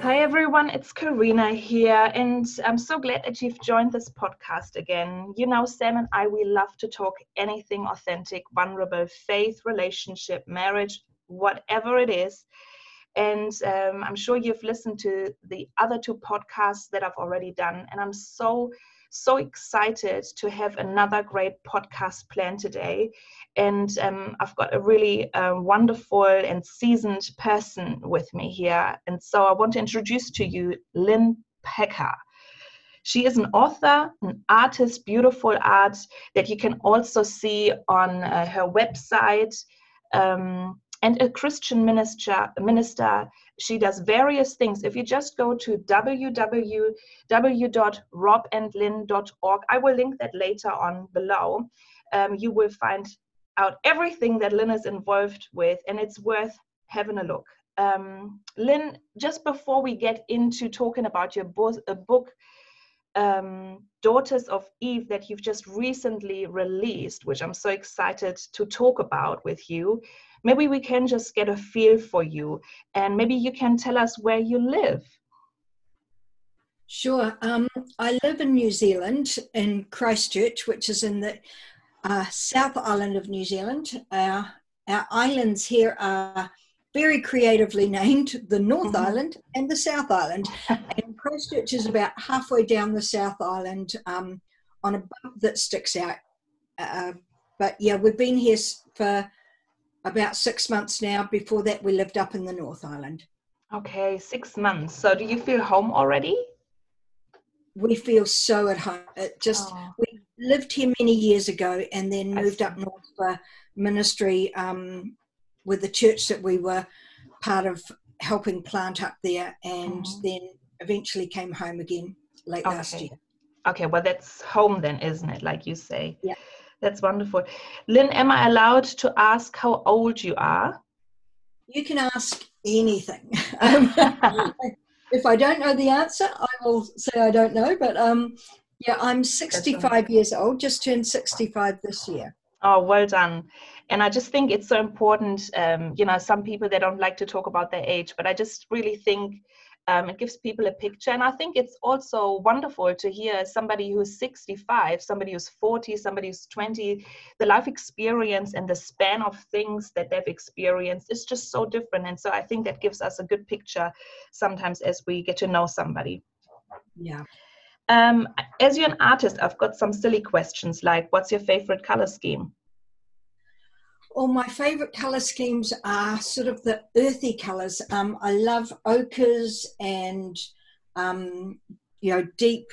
Hi everyone, it's Karina here, and I'm so glad that you've joined this podcast again. You know, Sam and I, we love to talk anything authentic, vulnerable, faith, relationship, marriage, whatever it is. And um, I'm sure you've listened to the other two podcasts that I've already done. And I'm so, so excited to have another great podcast planned today. And um, I've got a really uh, wonderful and seasoned person with me here. And so I want to introduce to you Lynn Pecker. She is an author, an artist, beautiful art that you can also see on uh, her website. Um, and a Christian minister, minister. She does various things. If you just go to www.robandlynn.org, I will link that later on below. Um, you will find out everything that Lynn is involved with, and it's worth having a look. Um, Lynn, just before we get into talking about your bo- book, um, Daughters of Eve, that you've just recently released, which I'm so excited to talk about with you, maybe we can just get a feel for you and maybe you can tell us where you live. Sure. Um, I live in New Zealand, in Christchurch, which is in the uh, South Island of New Zealand. Uh, our islands here are very creatively named the North Mhm. Island and the South Island. and Christchurch is about halfway down the South Island um, on a bump that sticks out. Uh, but yeah, we've been here for about six months now. Before that, we lived up in the North Island. Okay, six months. So do you feel home already? We feel so at home. It just Oh. we lived here many years ago and then moved up north for ministry um, with the church that we were part of helping plant up there and Mhm. then eventually came home again late last Okay. year. Okay, well, that's home then, isn't it? Like you say. Yeah. That's wonderful. Lynn, am I allowed to ask how old you are? You can ask anything. Um, if I don't know the answer, I will say I don't know. But um, yeah, I'm 65 years old, just turned 65 this year. Oh, well done. And I just think it's so important. Um, you know, some people they don't like to talk about their age, but I just really think um, it gives people a picture. And I think it's also wonderful to hear somebody who's 65, somebody who's 40, somebody who's 20, the life experience and the span of things that they've experienced is just so different. And so I think that gives us a good picture sometimes as we get to know somebody. Yeah. Um, as you're an artist, I've got some silly questions like what's your favorite color scheme? Well, my favorite color schemes are sort of the earthy colors. Um, I love ochres and, um, you know, deep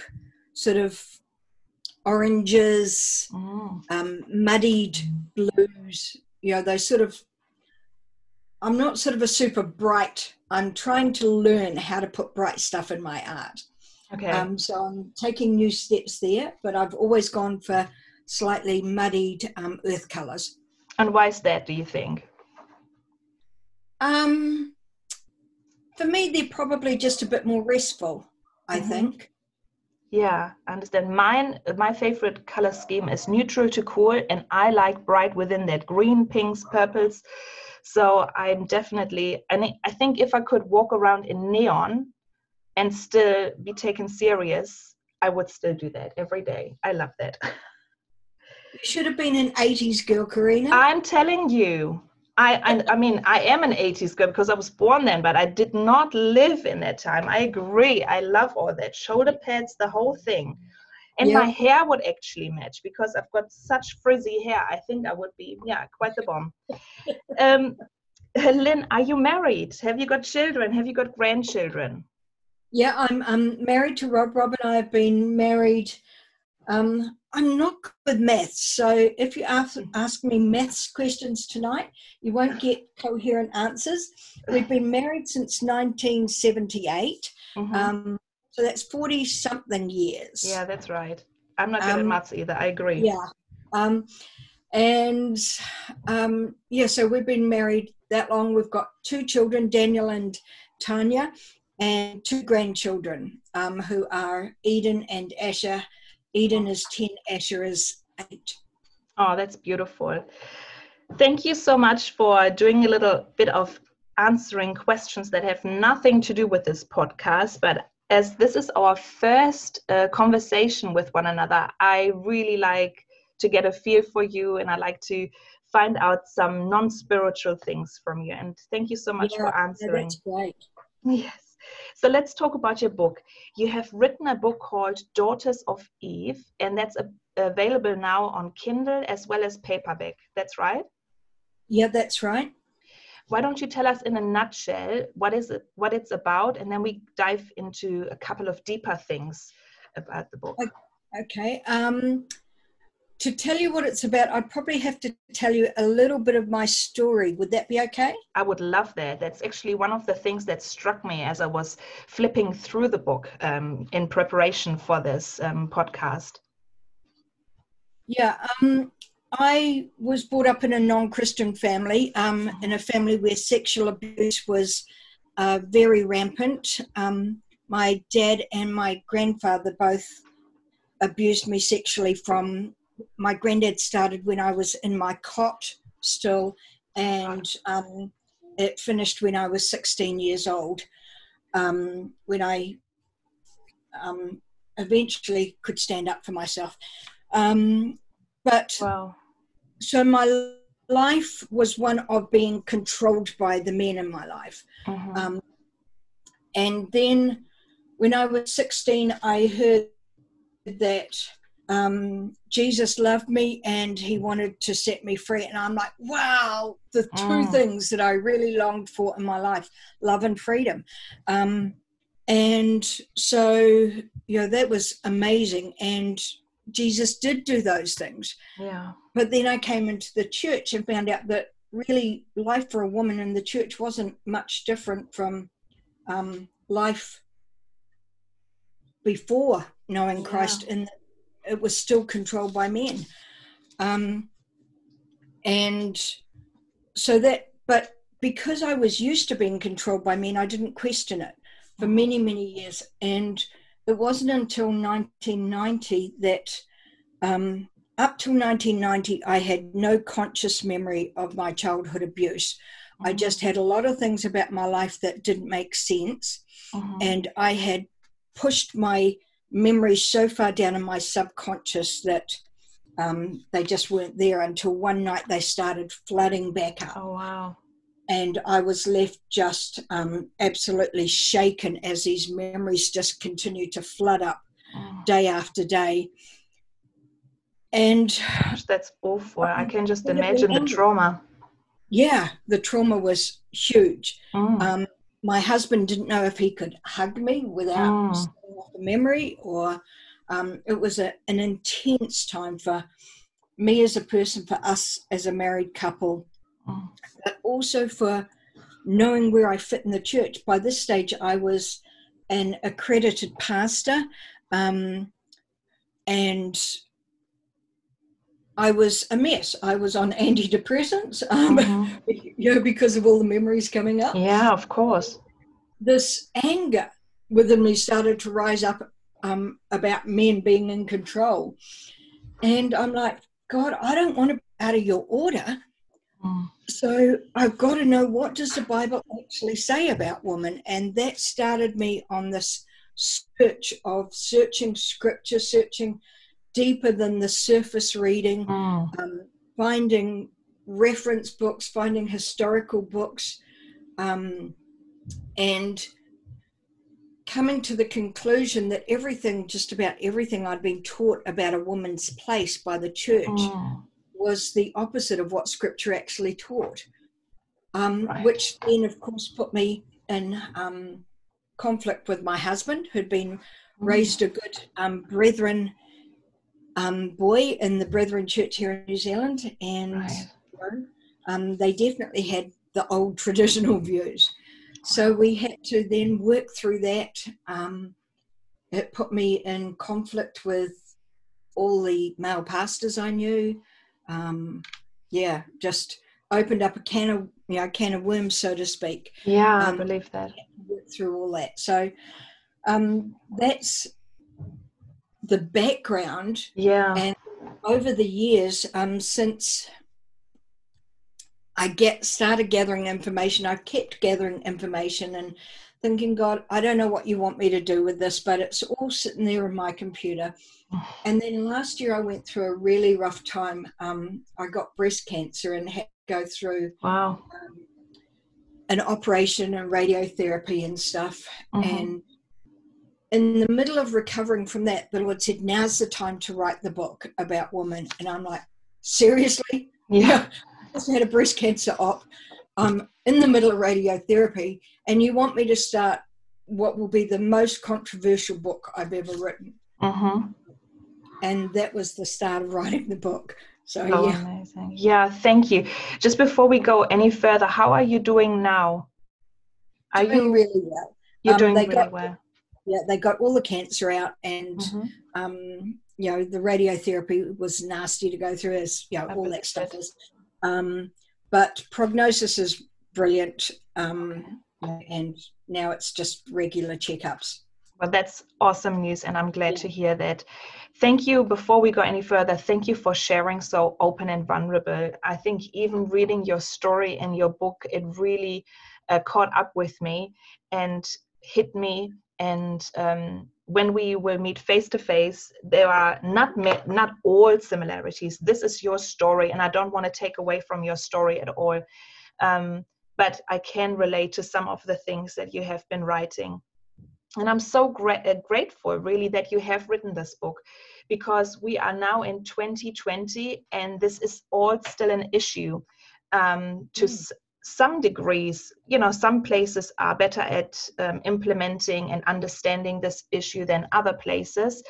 sort of oranges, Mm. um, muddied blues, you know, those sort of. I'm not sort of a super bright. I'm trying to learn how to put bright stuff in my art. Okay. Um, so I'm taking new steps there, but I've always gone for slightly muddied um, earth colors. And why is that, do you think? Um, for me, they're probably just a bit more restful. I Mhm. think. Yeah, I understand. Mine, my favorite color scheme is neutral to cool, and I like bright within that green, pinks, purples. So I'm definitely, and I think if I could walk around in neon and still be taken serious, I would still do that every day. I love that. You should have been an '80s girl, Karina. I'm telling you. I, I I mean I am an 80s girl because I was born then, but I did not live in that time. I agree. I love all that shoulder pads, the whole thing, and my hair would actually match because I've got such frizzy hair. I think I would be yeah quite the bomb. um, Lynn, are you married? Have you got children? Have you got grandchildren? yeah, I'm I'm married to Rob. Rob and I have been married. Um, I'm not good with maths, so if you ask ask me maths questions tonight, you won't get coherent answers. We've been married since 1978, Mhm. um, so that's 40 something years. yeah, that's right. I'm not good at um, maths either. I agree. Yeah. Um, and um, yeah, so we've been married that long. We've got two children, Daniel and Tanya. and two grandchildren um, who are Eden and Asher. Eden is 10, Asher is 8. Oh, that's beautiful. Thank you so much for doing a little bit of answering questions that have nothing to do with this podcast, but as this is our first uh, conversation with one another, I really like to get a feel for you and I like to find out some non spiritual things from you. And thank you so much Yeah, for yeah, answering. that's great. Yes. So let's talk about your book. You have written a book called Daughters of Eve, and that's a, available now on Kindle as well as paperback. That's right. Yeah, that's right. Why don't you tell us in a nutshell what is it, what it's about, and then we dive into a couple of deeper things about the book. Okay. Um, to tell you what it's about, I'd probably have to tell you a little bit of my story. Would that be okay? I would love that. That's actually one of the things that struck me as I was flipping through the book um, in preparation for this um, podcast. Yeah. Um, I was brought up in a non Christian family, um, in a family where sexual abuse was uh, very rampant. Um, my dad and my grandfather both abused me sexually from my granddad started when I was in my cot still, and um, it finished when I was 16 years old. Um, when I um, eventually could stand up for myself. Um, but Wow. so my life was one of being controlled by the men in my life. Mhm. Um, and then when I was 16, I heard that um, Jesus loved me and he wanted to set me free. And I'm like, wow, the two Mm. things that I really longed for in my life love and freedom. Um, and so, you know, that was amazing. And Jesus did do those things. Yeah. But then I came into the church and found out that really life for a woman in the church wasn't much different from um, life before knowing Yeah. Christ, and it was still controlled by men. Um, and so that, but because I was used to being controlled by men, I didn't question it for many, many years. And it wasn't until 1990 that um, up till 1990, I had no conscious memory of my childhood abuse. I Mhm. just had a lot of things about my life that didn't make sense. Mhm. And I had pushed my memories so far down in my subconscious that um, they just weren't there until one night they started flooding back up. Oh wow. And I was left just um, absolutely shaken as these memories just continued to flood up Mm. day after day. And Gosh, that's awful. I can just Would have been imagine the trauma. yeah, the trauma was huge. Mm. Um, my husband didn't know if he could hug me without Mm. The memory, or um, it was a, an intense time for me as a person, for us as a married couple, Mm. but also for knowing where I fit in the church. By this stage, I was an accredited pastor, um, and I was a mess. I was on antidepressants, um, Mhm. you know, because of all the memories coming up. Yeah, of course. This anger within me started to rise up um, about men being in control. And I'm like, God, I don't want to be out of your order. Mm. So I've got to know what does the Bible actually say about women, and that started me on this search of searching scripture, searching deeper than the surface reading, Mm. um, finding reference books, finding historical books, um, and coming to the conclusion that everything, just about everything I'd been taught about a woman's place by the church Mm. was the opposite of what scripture actually taught, um, Right. which then, of course, put me in um, conflict with my husband, who'd been raised a good um, brethren um, boy in the Brethren Church here in New Zealand, and Right. um, they definitely had the old traditional views. So we had to then work through that. Um, it put me in conflict with all the male pastors I knew. Um, yeah, just opened up a can of you know can of worms, so to speak. Yeah, I Um, believe that. work through all that. So um, that's the background. Yeah. And over the years, um, since I get started gathering information, I've kept gathering information and thinking, God, I don't know what you want me to do with this, but it's all sitting there in my computer. And then last year, I went through a really rough time. Um, I got breast cancer and had to go through wow. um, an operation and radiotherapy and stuff. Mhm. And in the middle of recovering from that, the Lord said, Now's the time to write the book about women. And I'm like, Seriously? Yeah. Had a breast cancer op. I'm in the middle of radiotherapy, and you want me to start what will be the most controversial book I've ever written. Mm-hmm. And that was the start of writing the book. So, Oh, yeah. amazing. Yeah, thank you. Just before we go any further, how are you doing now? Are doing you really well. you're um, doing really got- well? Yeah, they got all the cancer out, and Mhm. um, you know the radiotherapy was nasty to go through, as you know I all that stuff is. Um, but prognosis is brilliant, um, and now it's just regular checkups. Well, that's awesome news, and I'm glad Yeah. to hear that. Thank you. Before we go any further, thank you for sharing so open and vulnerable. I think even reading your story in your book, it really uh, caught up with me and hit me. And um, when we will meet face to face, there are not not all similarities. This is your story, and I don't want to take away from your story at all. Um, but I can relate to some of the things that you have been writing and i'm so gra- uh, grateful really that you have written this book because we are now in 2020 and this is all still an issue um, to Mm. Some degrees you know some places are better at um, implementing and understanding this issue than other places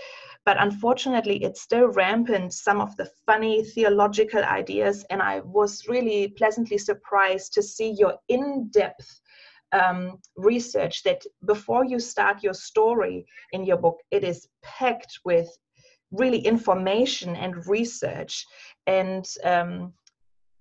but unfortunately it's still rampant some of the funny theological ideas and i was really pleasantly surprised to see your in-depth um, research that before you start your story in your book, it is packed with really information and research. And um,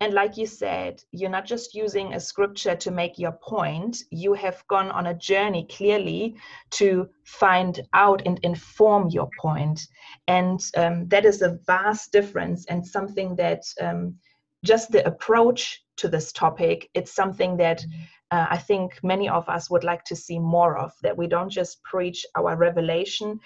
and like you said, you're not just using a scripture to make your point. You have gone on a journey clearly to find out and inform your point. And um, that is a vast difference and something that um, just the approach to this topic, it's something that uh, I think many of us would like to see more of, that we don't just preach our revelation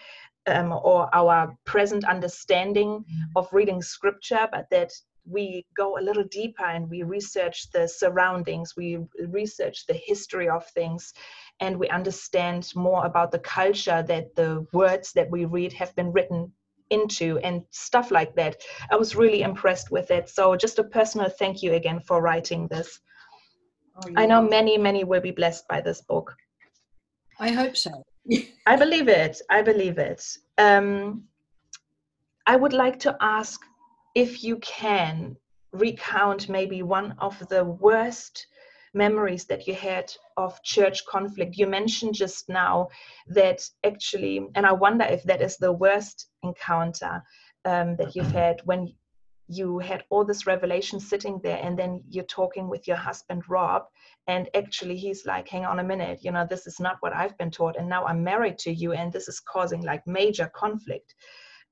um, or our present understanding of reading scripture, but that we go a little deeper and we research the surroundings, we research the history of things, and we understand more about the culture that the words that we read have been written into and stuff like that. I was really impressed with it. So, just a personal thank you again for writing this. Oh, I know many, many will be blessed by this book. I hope so. I believe it. I believe it. Um, I would like to ask if you can recount maybe one of the worst memories that you had of church conflict. You mentioned just now that actually, and I wonder if that is the worst encounter um, that you've had when you had all this revelation sitting there and then you're talking with your husband rob and actually he's like hang on a minute you know this is not what i've been taught and now i'm married to you and this is causing like major conflict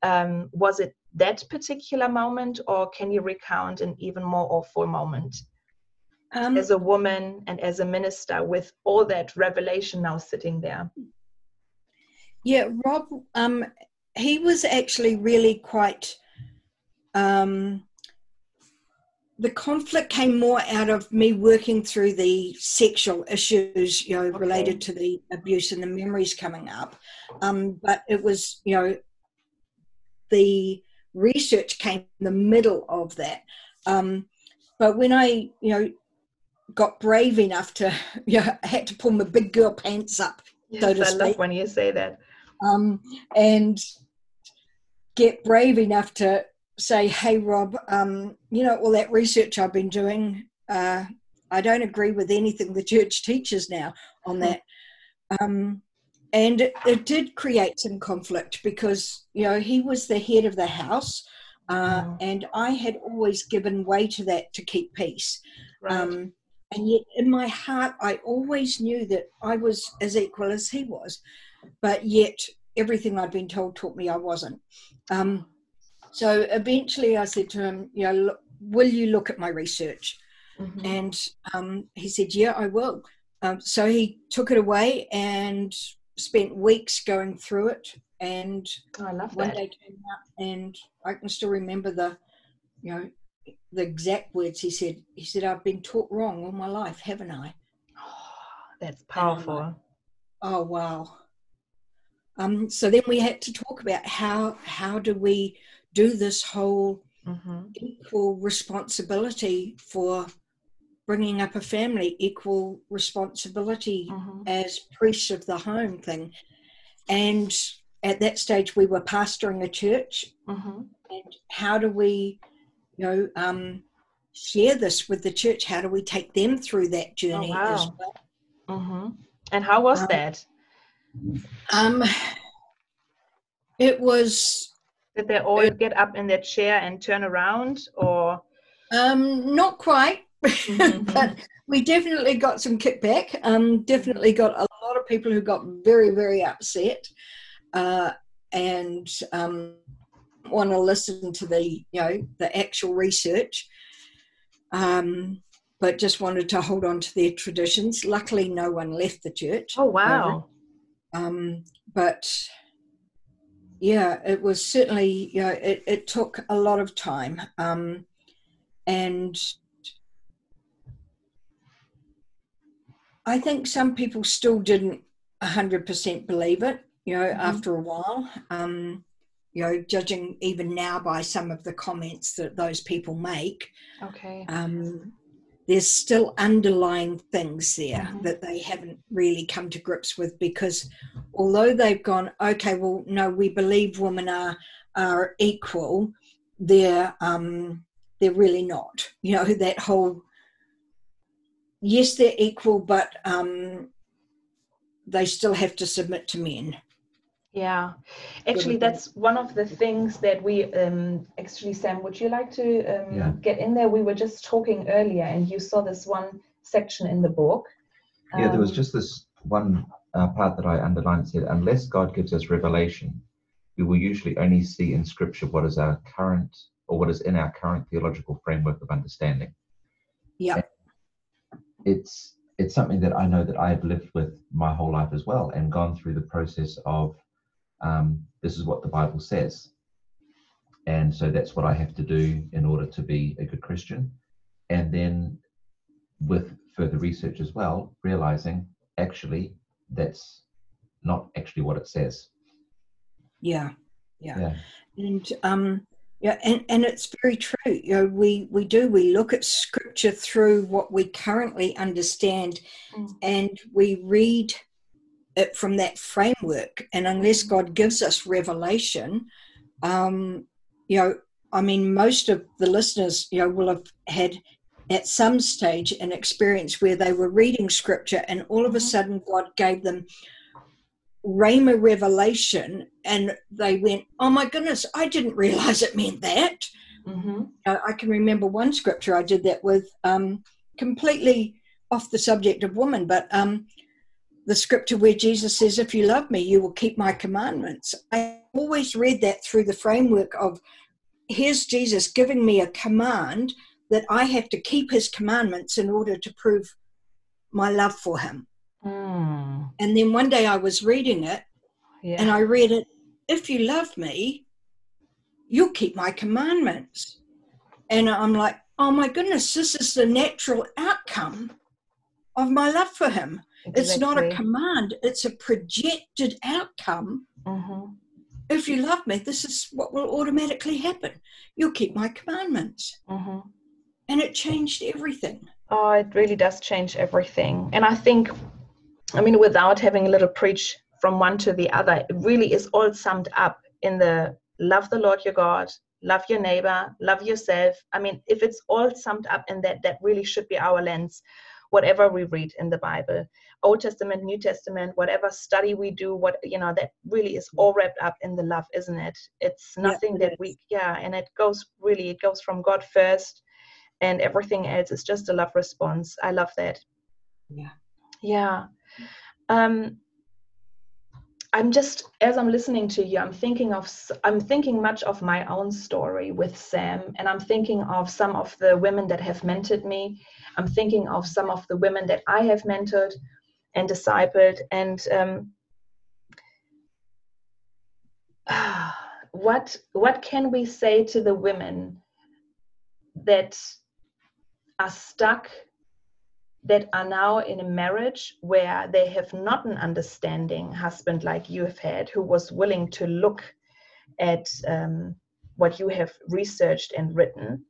um, was it that particular moment or can you recount an even more awful moment Um, as a woman and as a minister with all that revelation now sitting there Yeah, Rob, um, he was actually really quite. Um, the conflict came more out of me working through the sexual issues, you know, Okay. related to the abuse and the memories coming up. Um, but it was, you know, the research came in the middle of that. Um, but when I, you know, got brave enough to, you know, I had to pull my big girl pants up yes, to i love when you say that um, and get brave enough to say, "Hey, Rob, um, you know all that research I've been doing. Uh, I don't agree with anything the church teaches now on that." Um, and it, it did create some conflict because you know he was the head of the house, uh, Mm. and I had always given way to that to keep peace. right Um, And yet, in my heart, I always knew that I was as equal as he was. But yet, everything I'd been told taught me I wasn't. Um, so eventually, I said to him, "You know, look, will you look at my research?" Mhm. And um, he said, "Yeah, I will." Um, so he took it away and spent weeks going through it. And Oh, I love one that. day came out, and I can still remember the, you know, the exact words he said. He said, "I've been taught wrong all my life, haven't I?" That's I'm like, powerful. Oh wow. Um, so then we had to talk about how how do we do this whole hmm equal responsibility for bringing up a family, equal responsibility hmm as priests of the home thing. And at that stage, we were pastoring a church. hmm And how do we, you know, um, share this with the church? How do we take them through that journey as wow. well? hmm And how was Um, that? Um, it was Did they all get up in their chair and turn around, or? um, not quite, Mhm. but we definitely got some kickback. Um, definitely got a lot of people who got very, very upset. Uh, and um, want to listen to the you know the actual research um, but just wanted to hold on to their traditions luckily no one left the church Oh wow! um, but yeah it was certainly you know it, it took a lot of time um, and i think some people still didn't 100% believe it you know Mhm. after a while um, you know judging even now by some of the comments that those people make Okay. um, there's still underlying things there Mhm. that they haven't really come to grips with because although they've gone okay well no we believe women are are equal they're um they're really not you know that whole yes they're equal but um they still have to submit to men Yeah, actually, that's one of the things that we um, actually, Sam. Would you like to um, Yeah. get in there? We were just talking earlier, and you saw this one section in the book. Yeah, there was Um, just this one uh, part that I underlined that said, unless God gives us revelation, we will usually only see in Scripture what is our current or what is in our current theological framework of understanding. yeah It's it's something that I know that I've lived with my whole life as well, and gone through the process of um, this is what the Bible says, and so that's what I have to do in order to be a good Christian, and then with further research as well, realizing actually that's not actually what it says. yeah yeah Yeah. and um yeah and and it's very true you know we we do we look at scripture through what we currently understand Mm. and we read it from that framework and unless god gives us revelation um you know i mean most of the listeners you know will have had at some stage an experience where they were reading scripture and all of a Mhm. sudden god gave them rhema revelation and they went oh my goodness i didn't realize it meant that mhm. uh, I can remember one scripture I did that with, um, completely off the subject of woman, but um, the scripture where Jesus says, If you love me, you will keep my commandments. I always read that through the framework of here's Jesus giving me a command that I have to keep his commandments in order to prove my love for him. Mm. And then one day I was reading it Yeah. and I read it, If you love me, you'll keep my commandments. And I'm like, Oh my goodness, this is the natural outcome of my love for him. It's not a command, it's a projected outcome. Mhm. If you love me, this is what will automatically happen. You'll keep my commandments. Mhm. And it changed everything. Oh, it really does change everything. And I think, I mean, without having a little preach from one to the other, it really is all summed up in the love the Lord your God, love your neighbor, love yourself. I mean, if it's all summed up in that, that really should be our lens, whatever we read in the Bible, Old Testament, New Testament, whatever study we do, what, you know, that really is all wrapped up in the love, isn't it? It's Yeah, nothing it that we, yeah, and it goes really, it goes from God first and everything else is just a love response. I love that. Yeah. Yeah. Um, I'm just as I'm listening to you, I'm thinking of I'm thinking much of my own story with Sam, and I'm thinking of some of the women that have mentored me. I'm thinking of some of the women that I have mentored and discipled, and um, what what can we say to the women that are stuck that are now in a marriage where they have not an understanding husband like you have had who was willing to look at um, what you have researched and written.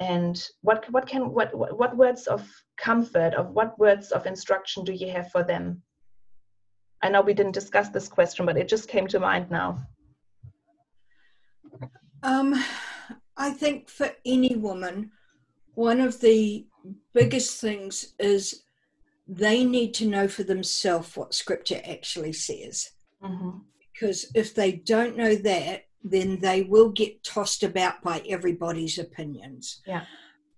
And what what can what what words of comfort of what words of instruction do you have for them? I know we didn't discuss this question but it just came to mind now. Um, I think for any woman, one of the biggest things is they need to know for themselves what scripture actually says. mm-hmm. Because if they don't know that, then they will get tossed about by everybody's opinions. Yeah.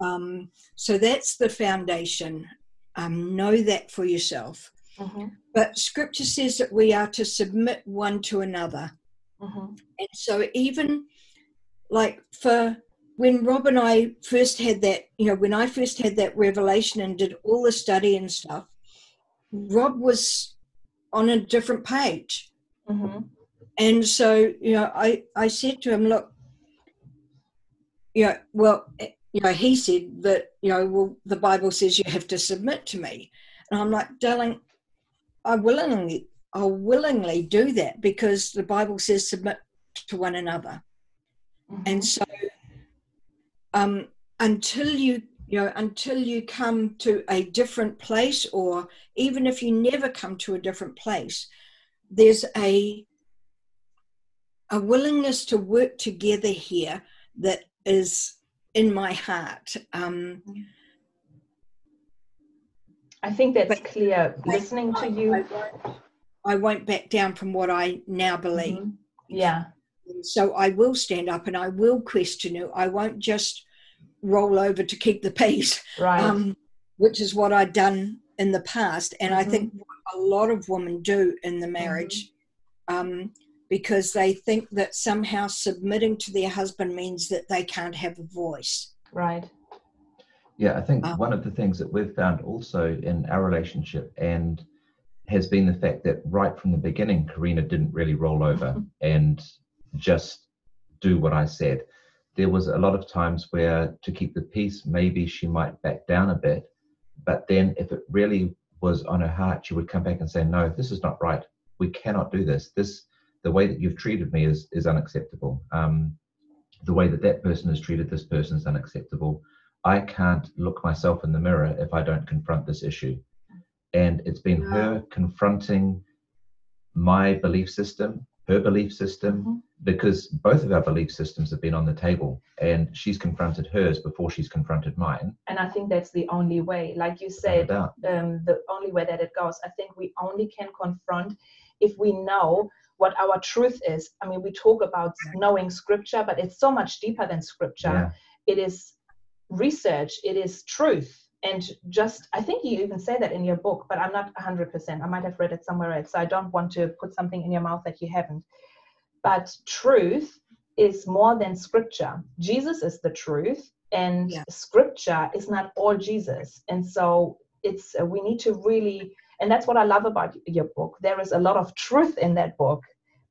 Um, so that's the foundation. Um, know that for yourself. Mm-hmm. But scripture says that we are to submit one to another. Mm-hmm. And so even like for when Rob and I first had that, you know, when I first had that revelation and did all the study and stuff, Rob was on a different page. Mm-hmm. And so, you know, I, I said to him, look, you know, well, eh, you know, he said that, you know, well, the Bible says you have to submit to me. And I'm like, darling, I willingly, I'll willingly do that because the Bible says submit to one another. Mm-hmm. And so, um, until you, you know, until you come to a different place, or even if you never come to a different place, there's a a willingness to work together here that is in my heart. Um, i think that's clear listening to I you won't, I won't back down from what I now believe. Mhm. yeah So I will stand up and I will question you. I won't just roll over to keep the peace, right um, which is what I'd done in the past. And I Mhm. think what a lot of women do in the marriage um, because they think that somehow submitting to their husband means that they can't have a voice. right Yeah, I think Um, one of the things that we've found also in our relationship and has been the fact that right from the beginning, Karina didn't really roll over and just do what I said. There was a lot of times where to keep the peace, maybe she might back down a bit, but then if it really was on her heart, she would come back and say, "No, this is not right. We cannot do this. This, the way that you've treated me is is unacceptable. Um, the way that that person has treated this person is unacceptable." I can't look myself in the mirror if I don't confront this issue. And it's been her confronting my belief system, her belief system, Mhm. because both of our belief systems have been on the table and she's confronted hers before she's confronted mine. and i think that's the only way like you said um, the only way that it goes. I think we only can confront if we know what our truth is. I mean, we talk about knowing scripture, but it's so much deeper than scripture. Yeah. It is research, it is truth. And just, I think you even say that in your book, but I'm not 100%. I might have read it somewhere else. So I don't want to put something in your mouth that you haven't. But truth is more than scripture. Jesus is the truth, and Yeah. scripture is not all Jesus. And so it's uh, we need to really, and that's what I love about your book. There is a lot of truth in that book,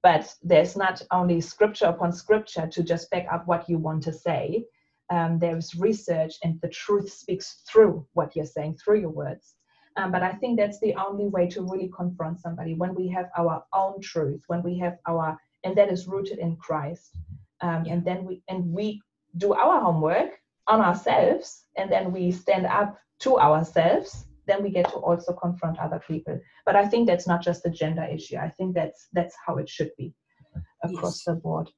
but there's not only scripture upon scripture to just back up what you want to say. Um, there's research, and the truth speaks through what you're saying, through your words. Um, but I think that's the only way to really confront somebody when we have our own truth, when we have our, and that is rooted in Christ. Um, And then we and we do our homework on ourselves, and then we stand up to ourselves. Then we get to also confront other people. But I think that's not just a gender issue. I think that's that's how it should be across Yes. the board.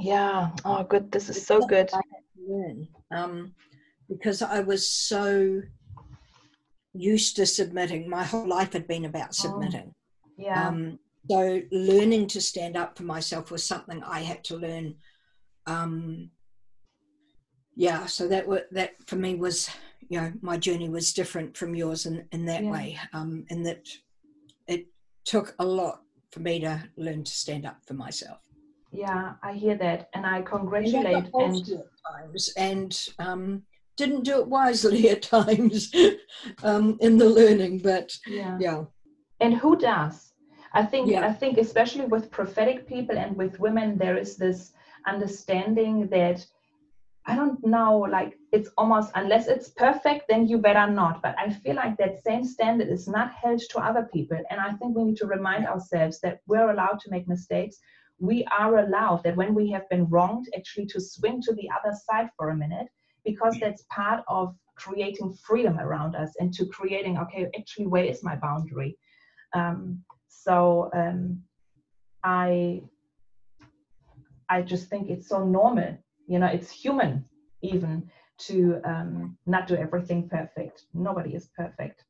Yeah. Oh, good. This is so good. I had to learn um, because I was so used to submitting. My whole life had been about submitting. Yeah. Um, so learning to stand up for myself was something I had to learn. Um, yeah, so that wa that for me was, you know, my journey was different from yours in, in that Yeah. way, um, in that it took a lot for me to learn to stand up for myself. Yeah, I hear that, and I congratulate and times, and um, didn't do it wisely at times um, in the learning, but yeah. yeah, and who does i think Yeah. i think especially with prophetic people and with women there is this understanding that i don't know like it's almost unless it's perfect then you better not but i feel like that same standard is not held to other people and i think we need to remind ourselves that we're allowed to make mistakes we are allowed that when we have been wronged actually to swing to the other side for a minute because that's part of creating freedom around us and to creating okay actually where is my boundary um, so um, I I just think it's so normal, you know, it's human even to um, not do everything perfect. Nobody is perfect.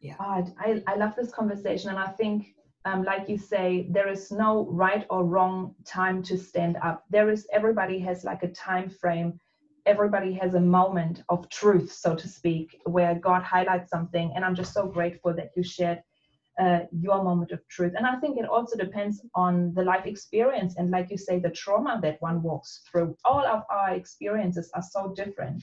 yeah, Oh, I, I love this conversation, and I think, um, like you say, there is no right or wrong time to stand up. There is everybody has like a time frame. Everybody has a moment of truth, so to speak, where God highlights something, and I'm just so grateful that you shared uh, your moment of truth. And I think it also depends on the life experience, and like you say, the trauma that one walks through. All of our experiences are so different,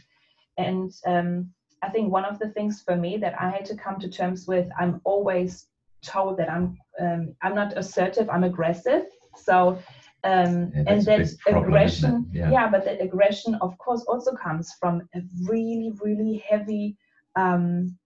and um, I think one of the things for me that I had to come to terms with, I'm always told that I'm um, I'm not assertive, I'm aggressive. So um, Yeah, and that aggression, isn't? Yeah. but that aggression, of course, also comes from a really, really heavy um,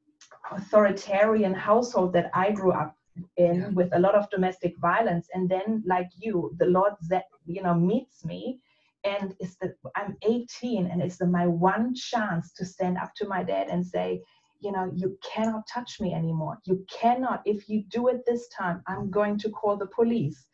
authoritarian household that I grew up in Yeah. with a lot of domestic violence. And then, like you, the Lord, that you know, meets me and it's the i'm 18 and it's the, my one chance to stand up to my dad and say you know you cannot touch me anymore. You cannot if you do it this time i'm going to call the police.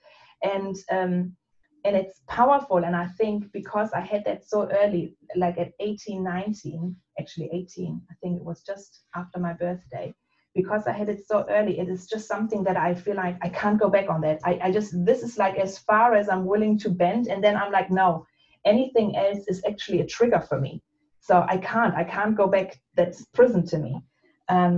And um and it's powerful. And i think because i had that so early like at 18 19 actually 18 i think it was just after my birthday because i had it so early it is just something that i feel like i can't go back on that. I, I just this is like as far as i'm willing to bend and then i'm like no anything else is actually a trigger for me so i can't i can't go back that's prison to me um,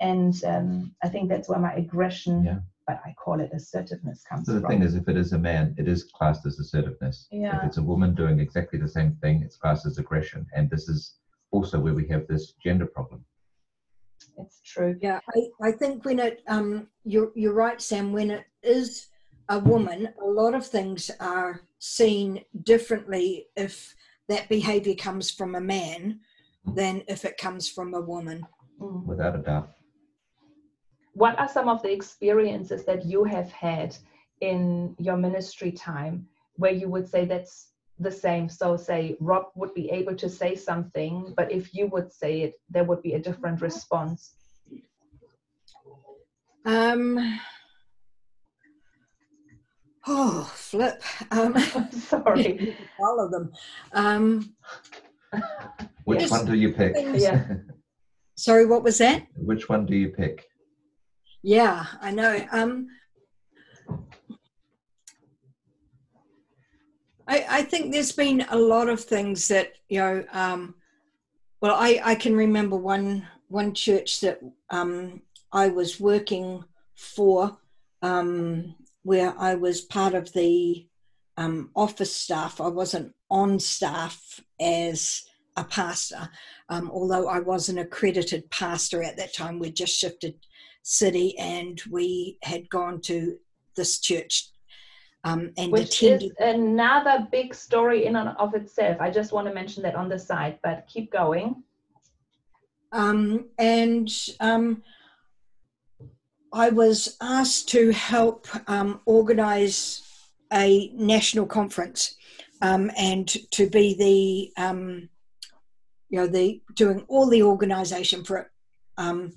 and um, i think that's where my aggression Yeah. but i call it assertiveness comes So the from thing is, if it is a man, it is classed as assertiveness. Yeah. If it's a woman doing exactly the same thing, it's classed as aggression. And this is also where we have this gender problem. it's true yeah. I, I think when it, um, you're you're right, Sam. When it is a woman, a lot of things are seen differently if that behaviour comes from a man than if it comes from a woman. Mm. Without a doubt. what are some of the experiences that you have had in your ministry time where you would say that's the same so say rob would be able to say something but if you would say it there would be a different response Um, oh, flip. Um, sorry all of them. Um, Which Yes. one do you pick? Yeah. sorry, what was that? Which one do you pick? Yeah, I know. Um, I, I think there's been a lot of things that you know. Um, well, I, I can remember one one church that um, I was working for, um, where I was part of the um, office staff. I wasn't on staff as a pastor, um, although I was an accredited pastor at that time. We just shifted city and we had gone to this church um, and which attended. is another big story in and of itself i just want to mention that on the side but keep going Um, and um, I was asked to help um, organize a national conference um, and to be the, um, you know, the doing all the organization for it um,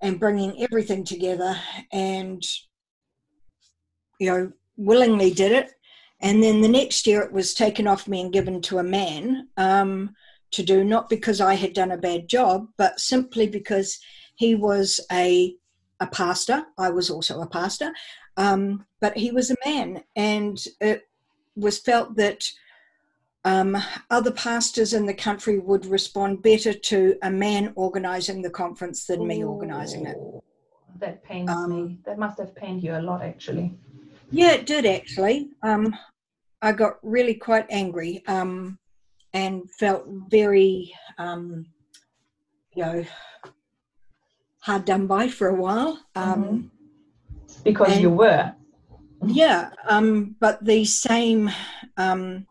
and bringing everything together and, you know, willingly did it. And then the next year it was taken off me and given to a man. Um, to do, not because I had done a bad job, but simply because he was a a pastor. I was also a pastor, um, but he was a man, and it was felt that um, other pastors in the country would respond better to a man organising the conference than me organising it. That pains Um, me. That must have pained you a lot, actually. Yeah, it did actually. Um, I got really quite angry um, and felt very, um, you know, hard done by for a while. Um, Because and- you were. Yeah, um, but the same, um,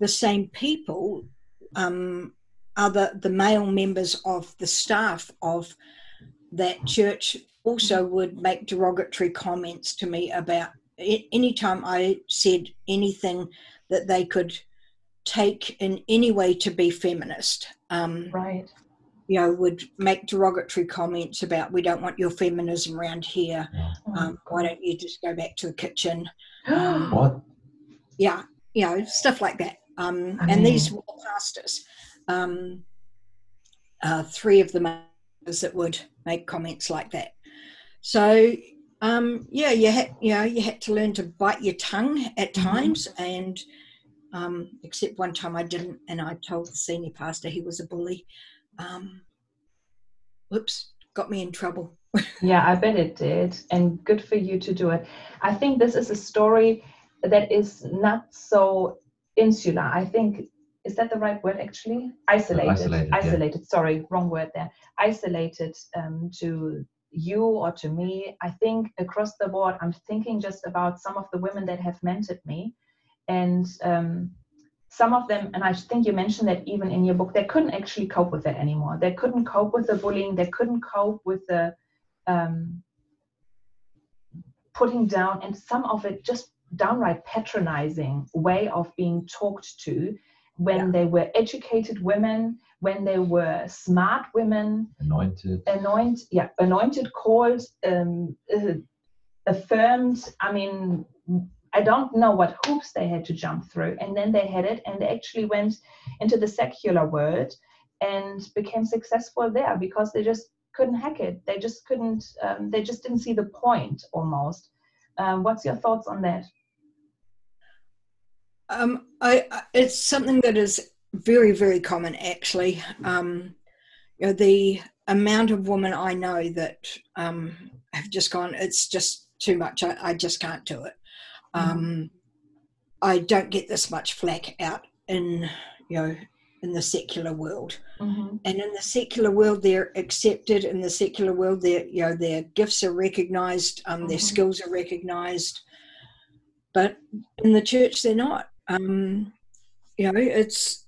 the same people, um, are the, the male members of the staff of that church also would make derogatory comments to me about any time I said anything that they could take in any way to be feminist. Um, Right. You know, would make derogatory comments about we don't want your feminism around here. Um, why don't you just go back to the kitchen? What? yeah, you know, stuff like that. Um, I and these mean- were pastors, um, uh, three of the members that would make comments like that. So, um, yeah, you had, you know, you had to learn to bite your tongue at Mhm. times, and um, except one time I didn't, and I told the senior pastor he was a bully. Um, whoops, got me in trouble. Yeah, I bet it did. And good for you to do it. I think this is a story that is not so insular. I think, is that the right word actually? Isolated. Isolated, yeah. Sorry, wrong word there. Isolated um, to you or to me. I think across the board, I'm thinking just about some of the women that have mentored me. And um, some of them, and I think you mentioned that even in your book, they couldn't actually cope with it anymore. They couldn't cope with the bullying. They couldn't cope with the um, putting down and some of it just downright patronizing way of being talked to when Yeah. they were educated women when they were smart women Anointed. anoint yeah anointed called um, uh, affirmed i mean i don't know what hoops they had to jump through and then they had it and they actually went into the secular world and became successful there because they just couldn't hack it they just couldn't um, they just didn't see the point almost um, what's your thoughts on that Um, I, I- it's something that is very, very common, actually. Um, you know, the amount of women I know that um, have just gone, it's just too much. I, I just can't do it. Um, I don't get this much flack out in, you know, in the secular world. mm-hmm. And in the secular world, they're accepted. In the secular world, their you know their gifts are recognized, um, their Mhm. skills are recognized. But in the church, they're not. Um, you know, it's.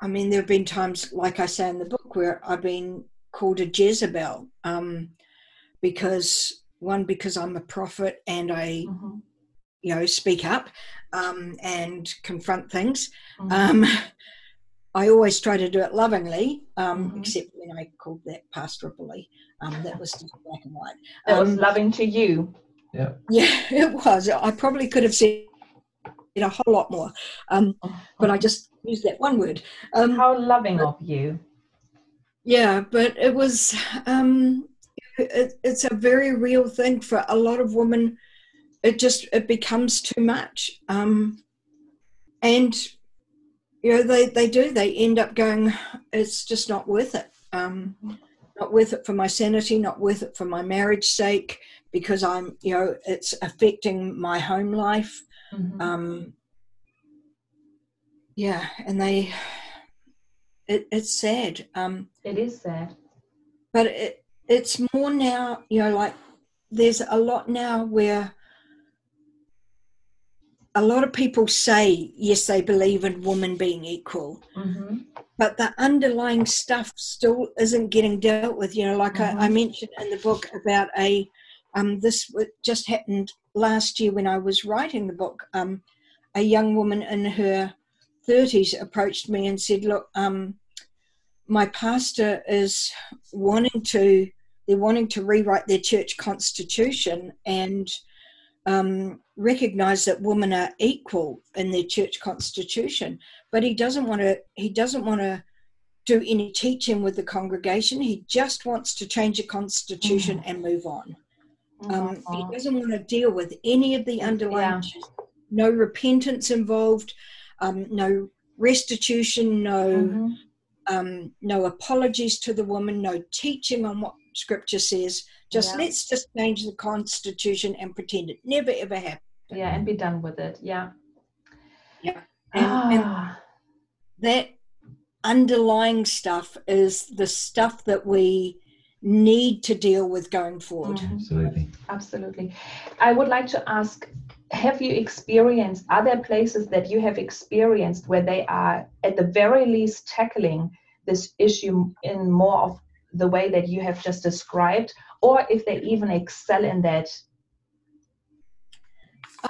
I mean, there have been times, like I say in the book, where I've been called a Jezebel um, because one, because I'm a prophet and I, Mm-hmm. You know, speak up um, and confront things. Mm-hmm. Um, I always try to do it lovingly, um, Mhm. except when I called that pastor a bully. Um, that was just black and white. that was Um, loving to you yeah, Yeah, it was. I probably could have said a whole lot more, um, but I just used that one word. Um, how loving of you yeah, but it was. Um, it, it's a very real thing for a lot of women. It just it becomes too much, um, and you know they they do. They end up going. It's just not worth it. Um, not worth it for my sanity. Not worth it for my marriage sake because I'm. You know, it's affecting my home life. Mhm. Um, yeah, and they. It, it's sad. Um, it is sad but it, it's more now you know like there's a lot now where a lot of people say yes they believe in women being equal mm-hmm. but the underlying stuff still isn't getting dealt with you know like I, I Mhm. mentioned in the book about a um, this just happened last year when i was writing the book um, a young woman in her 30s approached me and said look um, my pastor is wanting to they're wanting to rewrite their church constitution and um, recognize that women are equal in their church constitution but he doesn't want to he doesn't want to do any teaching with the congregation he just wants to change the constitution and move on um, he doesn't want to deal with any of the underlying Yeah. no repentance involved um, no restitution, no Mhm. um, no apologies to the woman, no teaching on what Scripture says. Just Yeah. let's just change the Constitution and pretend it never ever happened. Yeah, and be done with it. Yeah. Yeah. And, and Ah, that underlying stuff is the stuff that we need to deal with going forward. Mhm. Absolutely. Absolutely. I would like to ask have you experienced other places that you have experienced where they are at the very least tackling this issue in more of the way that you have just described or if they even excel in that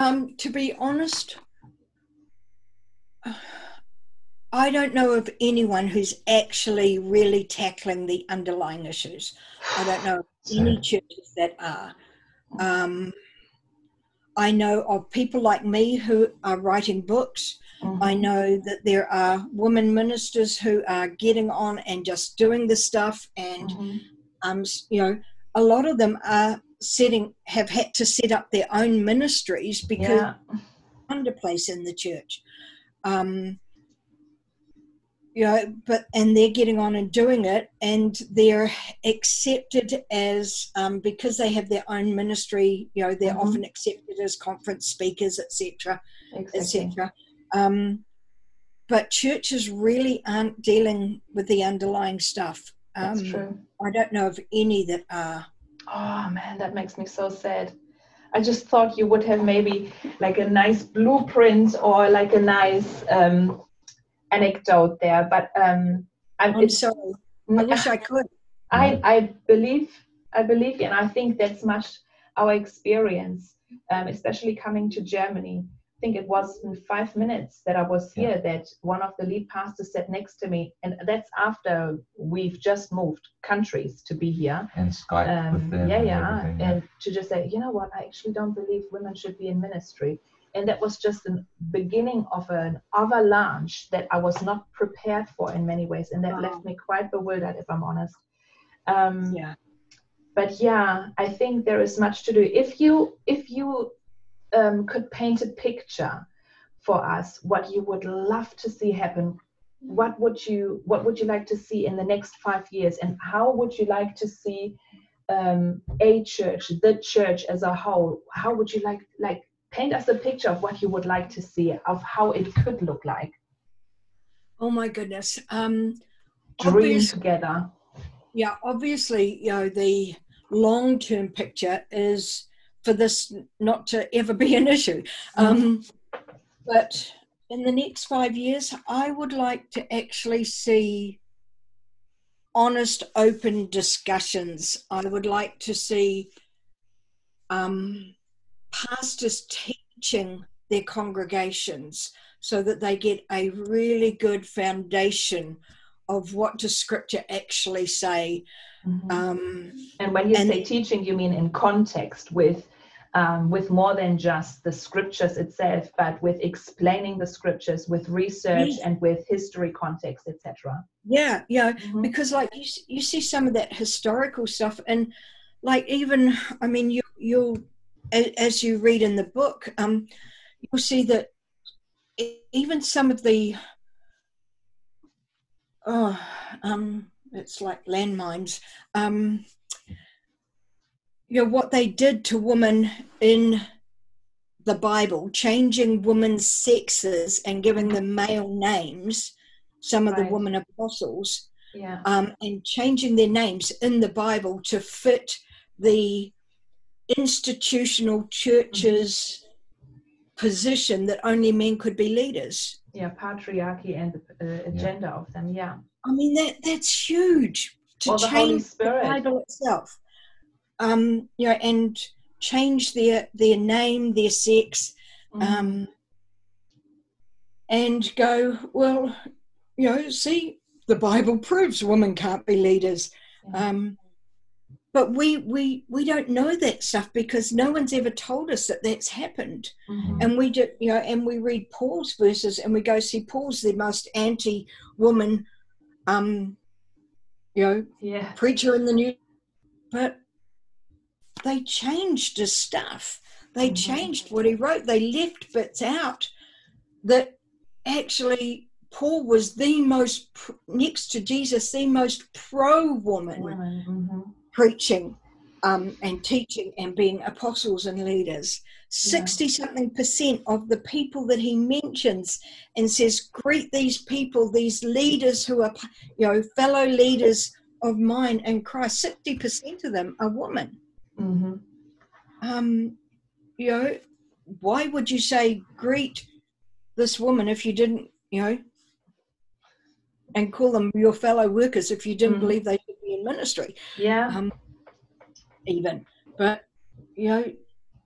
Um, to be honest, I don't know of anyone who's actually really tackling the underlying issues. I don't know of any churches that are. Um, I know of people like me who are writing books. Mhm. I know that there are women ministers who are getting on and just doing the stuff, and Mhm. um, you know, a lot of them are setting have had to set up their own ministries because yeah under place in the church. Um, you know, but and they're getting on and doing it, and they're accepted as um, because they have their own ministry. You know, they're Mhm. often accepted as conference speakers, etc., exactly etc. Um, but churches really aren't dealing with the underlying stuff. that's Um, true I don't know of any that are. Oh man, that makes me so sad. I just thought you would have maybe like a nice blueprint or like a nice um, anecdote there, but um, I'm, I'm sorry. I wish I could. I, I believe I believe and I think that's much our experience, um, especially coming to Germany. I think it was in five minutes that I was here that one of the lead pastors sat next to me, and that's after we've just moved countries to be here. And Skype Um, with them. yeah, and yeah, and to just say, you know what, I actually don't believe women should be in ministry, and that was just the beginning of an avalanche that I was not prepared for in many ways, and that Wow. left me quite bewildered, if I'm honest. Um, Yeah. but yeah, I think there is much to do. If you if you um, could paint a picture for us, what you would love to see happen, what would you what would you like to see in the next five years, and how would you like to see um, a church, the church as a whole? How would you like like paint us a picture of what you would like to see of how it could look like? Oh my goodness. Um, Dream together. yeah, obviously, you know, the long term picture is for this not to ever be an issue. Um, but in the next five years, I would like to actually see honest, open discussions. I would like to see um, pastors teaching their congregations so that they get a really good foundation of what does scripture actually say Mhm. um, And when you And- say teaching, you mean in context with um, with more than just the scriptures itself, but with explaining the scriptures, with research Yes. and with history context, etc. yeah yeah Mhm. because like you, you see some of that historical stuff and like even i mean you you'll as you read in the book um you'll see that even some of the oh um it's like landmines um you know what they did to women in the bible changing women's sexes and giving them male names some of the Right. women apostles Yeah. um, and changing their names in the Bible to fit the institutional church's position that only men could be leaders. Yeah. Patriarchy and the uh, agenda of them. Yeah. I mean that that's huge to the Holy change the Spirit. Bible itself. Um, you know, and change their their name, their sex, Mhm. um, and go well. You know, see, the Bible proves women can't be leaders. Yeah. Um, but we we we don't know that stuff because no one's ever told us that that's happened. Mhm. And we do, you know, and we read Paul's verses and we go see Paul's the most anti-woman, um, you know, Yeah. preacher in the new. But they changed his stuff. They Mhm. changed what he wrote. They left bits out that actually Paul was the most, next to Jesus, the most pro woman mhm. preaching um, and teaching and being apostles and leaders. 60 something percent of the people that he mentions and says, Greet these people, these leaders who are, you know, fellow leaders of mine in Christ. 60% of them are women. Mhm. Um, you know, why would you say, Greet this woman if you didn't, you know, and call them your fellow workers if you didn't Mhm. believe they should be in ministry? Yeah. um, even. But you know,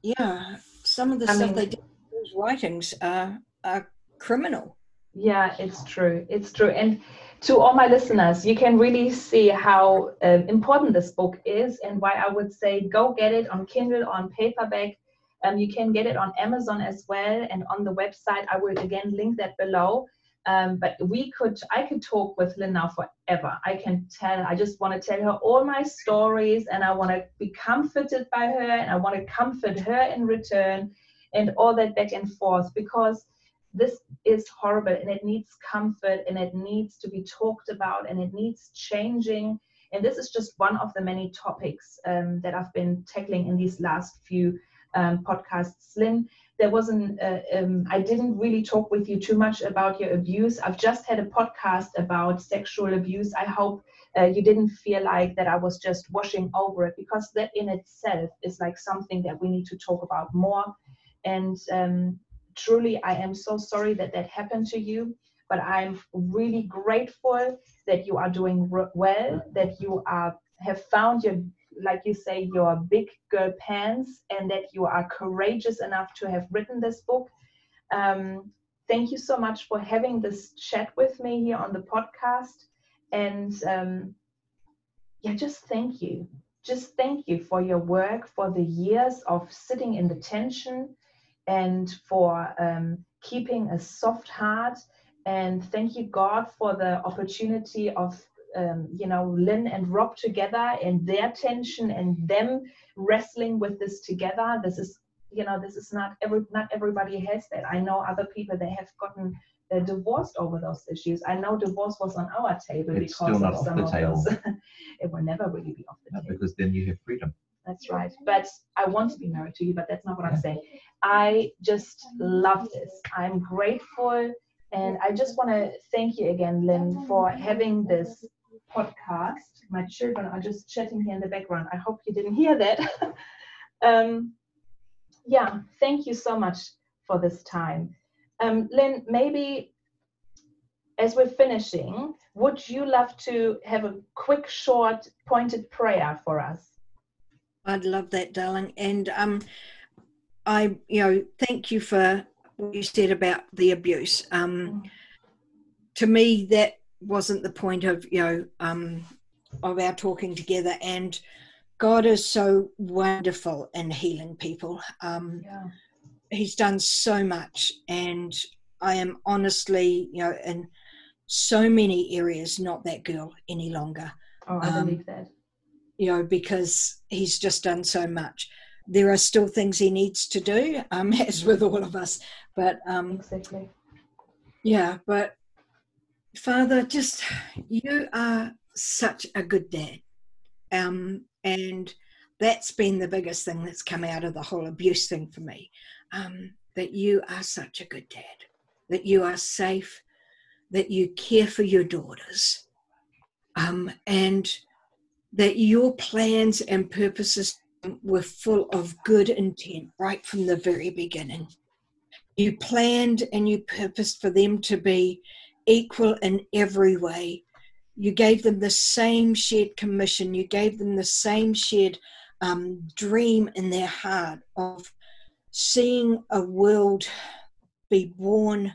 yeah, some of the I stuff mean- they did in those writings are are criminal. Yeah, it's true. It's true. And to all my listeners, you can really see how um, important this book is and why I would say go get it on Kindle, on paperback. Um, you can get it on Amazon as well and on the website. I will again link that below. Um, but we could, I could talk with Lynn now forever. I can tell, I just want to tell her all my stories and I want to be comforted by her and I want to comfort her in return and all that back and forth because this is horrible and it needs comfort and it needs to be talked about and it needs changing. And this is just one of the many topics um, that I've been tackling in these last few um, podcasts. Lynn, there wasn't, uh, um, I didn't really talk with you too much about your abuse. I've just had a podcast about sexual abuse. I hope uh, you didn't feel like that I was just washing over it because that in itself is like something that we need to talk about more. And um, truly, I am so sorry that that happened to you. But I'm really grateful that you are doing well, that you are have found your, like you say, your big girl pants, and that you are courageous enough to have written this book. Um, thank you so much for having this chat with me here on the podcast, and um, yeah, just thank you. Just thank you for your work, for the years of sitting in the tension, and for um, keeping a soft heart. And thank you, God, for the opportunity of, um, you know, Lynn and Rob together and their tension and them wrestling with this together. This is, you know, this is not every not everybody has that. I know other people that have gotten uh, divorced over those issues. I know divorce was on our table It's because still not of off some the of table. it will never really be off the No, table. because then you have freedom. That's right. But I want to be married to you, but that's not what I'm saying. I just love this. I'm grateful. And I just want to thank you again, Lynn, for having this podcast. My children are just chatting here in the background. I hope you didn't hear that. um, yeah, thank you so much for this time. Um, Lynn, maybe as we're finishing, would you love to have a quick, short, pointed prayer for us? I'd love that, darling. And um, I, you know, thank you for what you said about the abuse. Um, to me, that wasn't the point of you know um, of our talking together. And God is so wonderful in healing people. Um, Yeah. he's done so much and i am honestly you know in so many areas not that girl any longer Oh, I Um, believe that. You know because he's just done so much there are still things he needs to do um, as with all of us but um, Exactly. yeah but father just you are such a good dad um, and that's been the biggest thing that's come out of the whole abuse thing for me um, that you are such a good dad that you are safe that you care for your daughters um, and that your plans and purposes were full of good intent right from the very beginning you planned and you purposed for them to be equal in every way. You gave them the same shared commission, you gave them the same shared um, dream in their heart of seeing a world be born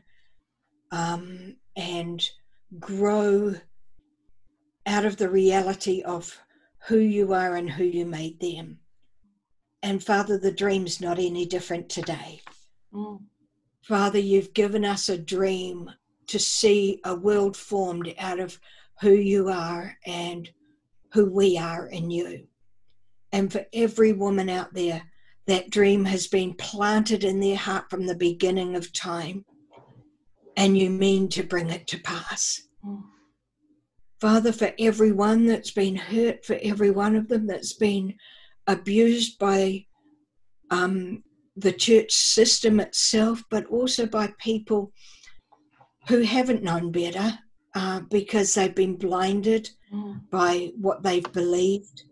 um, and grow out of the reality of who you are and who you made them. And Father, the dream's not any different today. Mm. Father, you've given us a dream to see a world formed out of who you are and who we are in you. And for every woman out there, that dream has been planted in their heart from the beginning of time. and you mean to bring it to pass. Mm. Father, for everyone that's been hurt, for every one of them that's been abused by um, the church system itself, but also by people who haven't known better uh, because they've been blinded Mm. by what they've believed,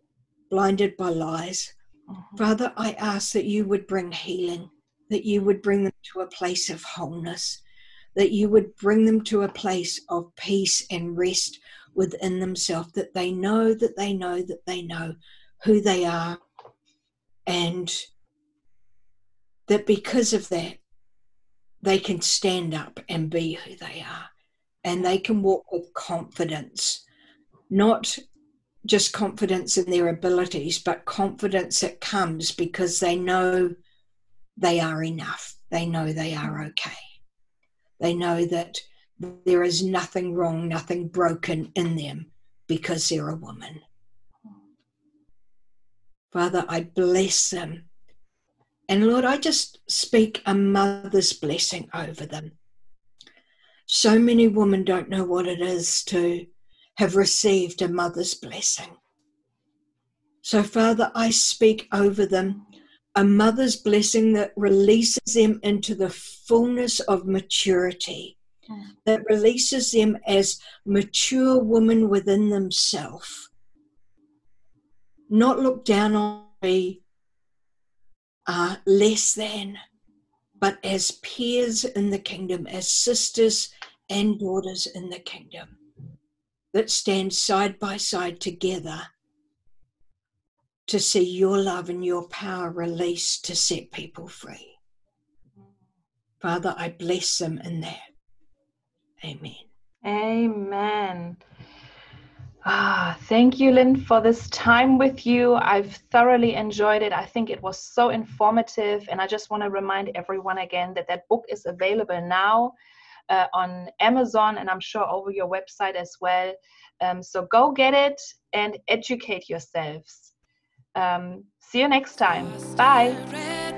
blinded by lies. Mhm. Father, I ask that you would bring healing, that you would bring them to a place of wholeness, that you would bring them to a place of peace and rest within themselves, that they know that they know that they know who they are, and that because of that, they can stand up and be who they are, and they can walk with confidence, not just confidence in their abilities, but confidence that comes because they know they are enough. They know they are okay. They know that there is nothing wrong, nothing broken in them because they're a woman. Father, I bless them. And Lord, I just speak a mother's blessing over them. So many women don't know what it is to have received a mother's blessing. So, Father, I speak over them a mother's blessing that releases them into the fullness of maturity. That releases them as mature women within themselves. Not look down on me uh, less than, but as peers in the kingdom, as sisters and daughters in the kingdom that stand side by side together to see your love and your power released to set people free. Father, I bless them in that. Amen. Amen. Ah, thank you, Lynn, for this time with you. I've thoroughly enjoyed it. I think it was so informative. And I just want to remind everyone again that that book is available now uh, on Amazon and I'm sure over your website as well. Um, so go get it and educate yourselves. Um, see you next time. Bye.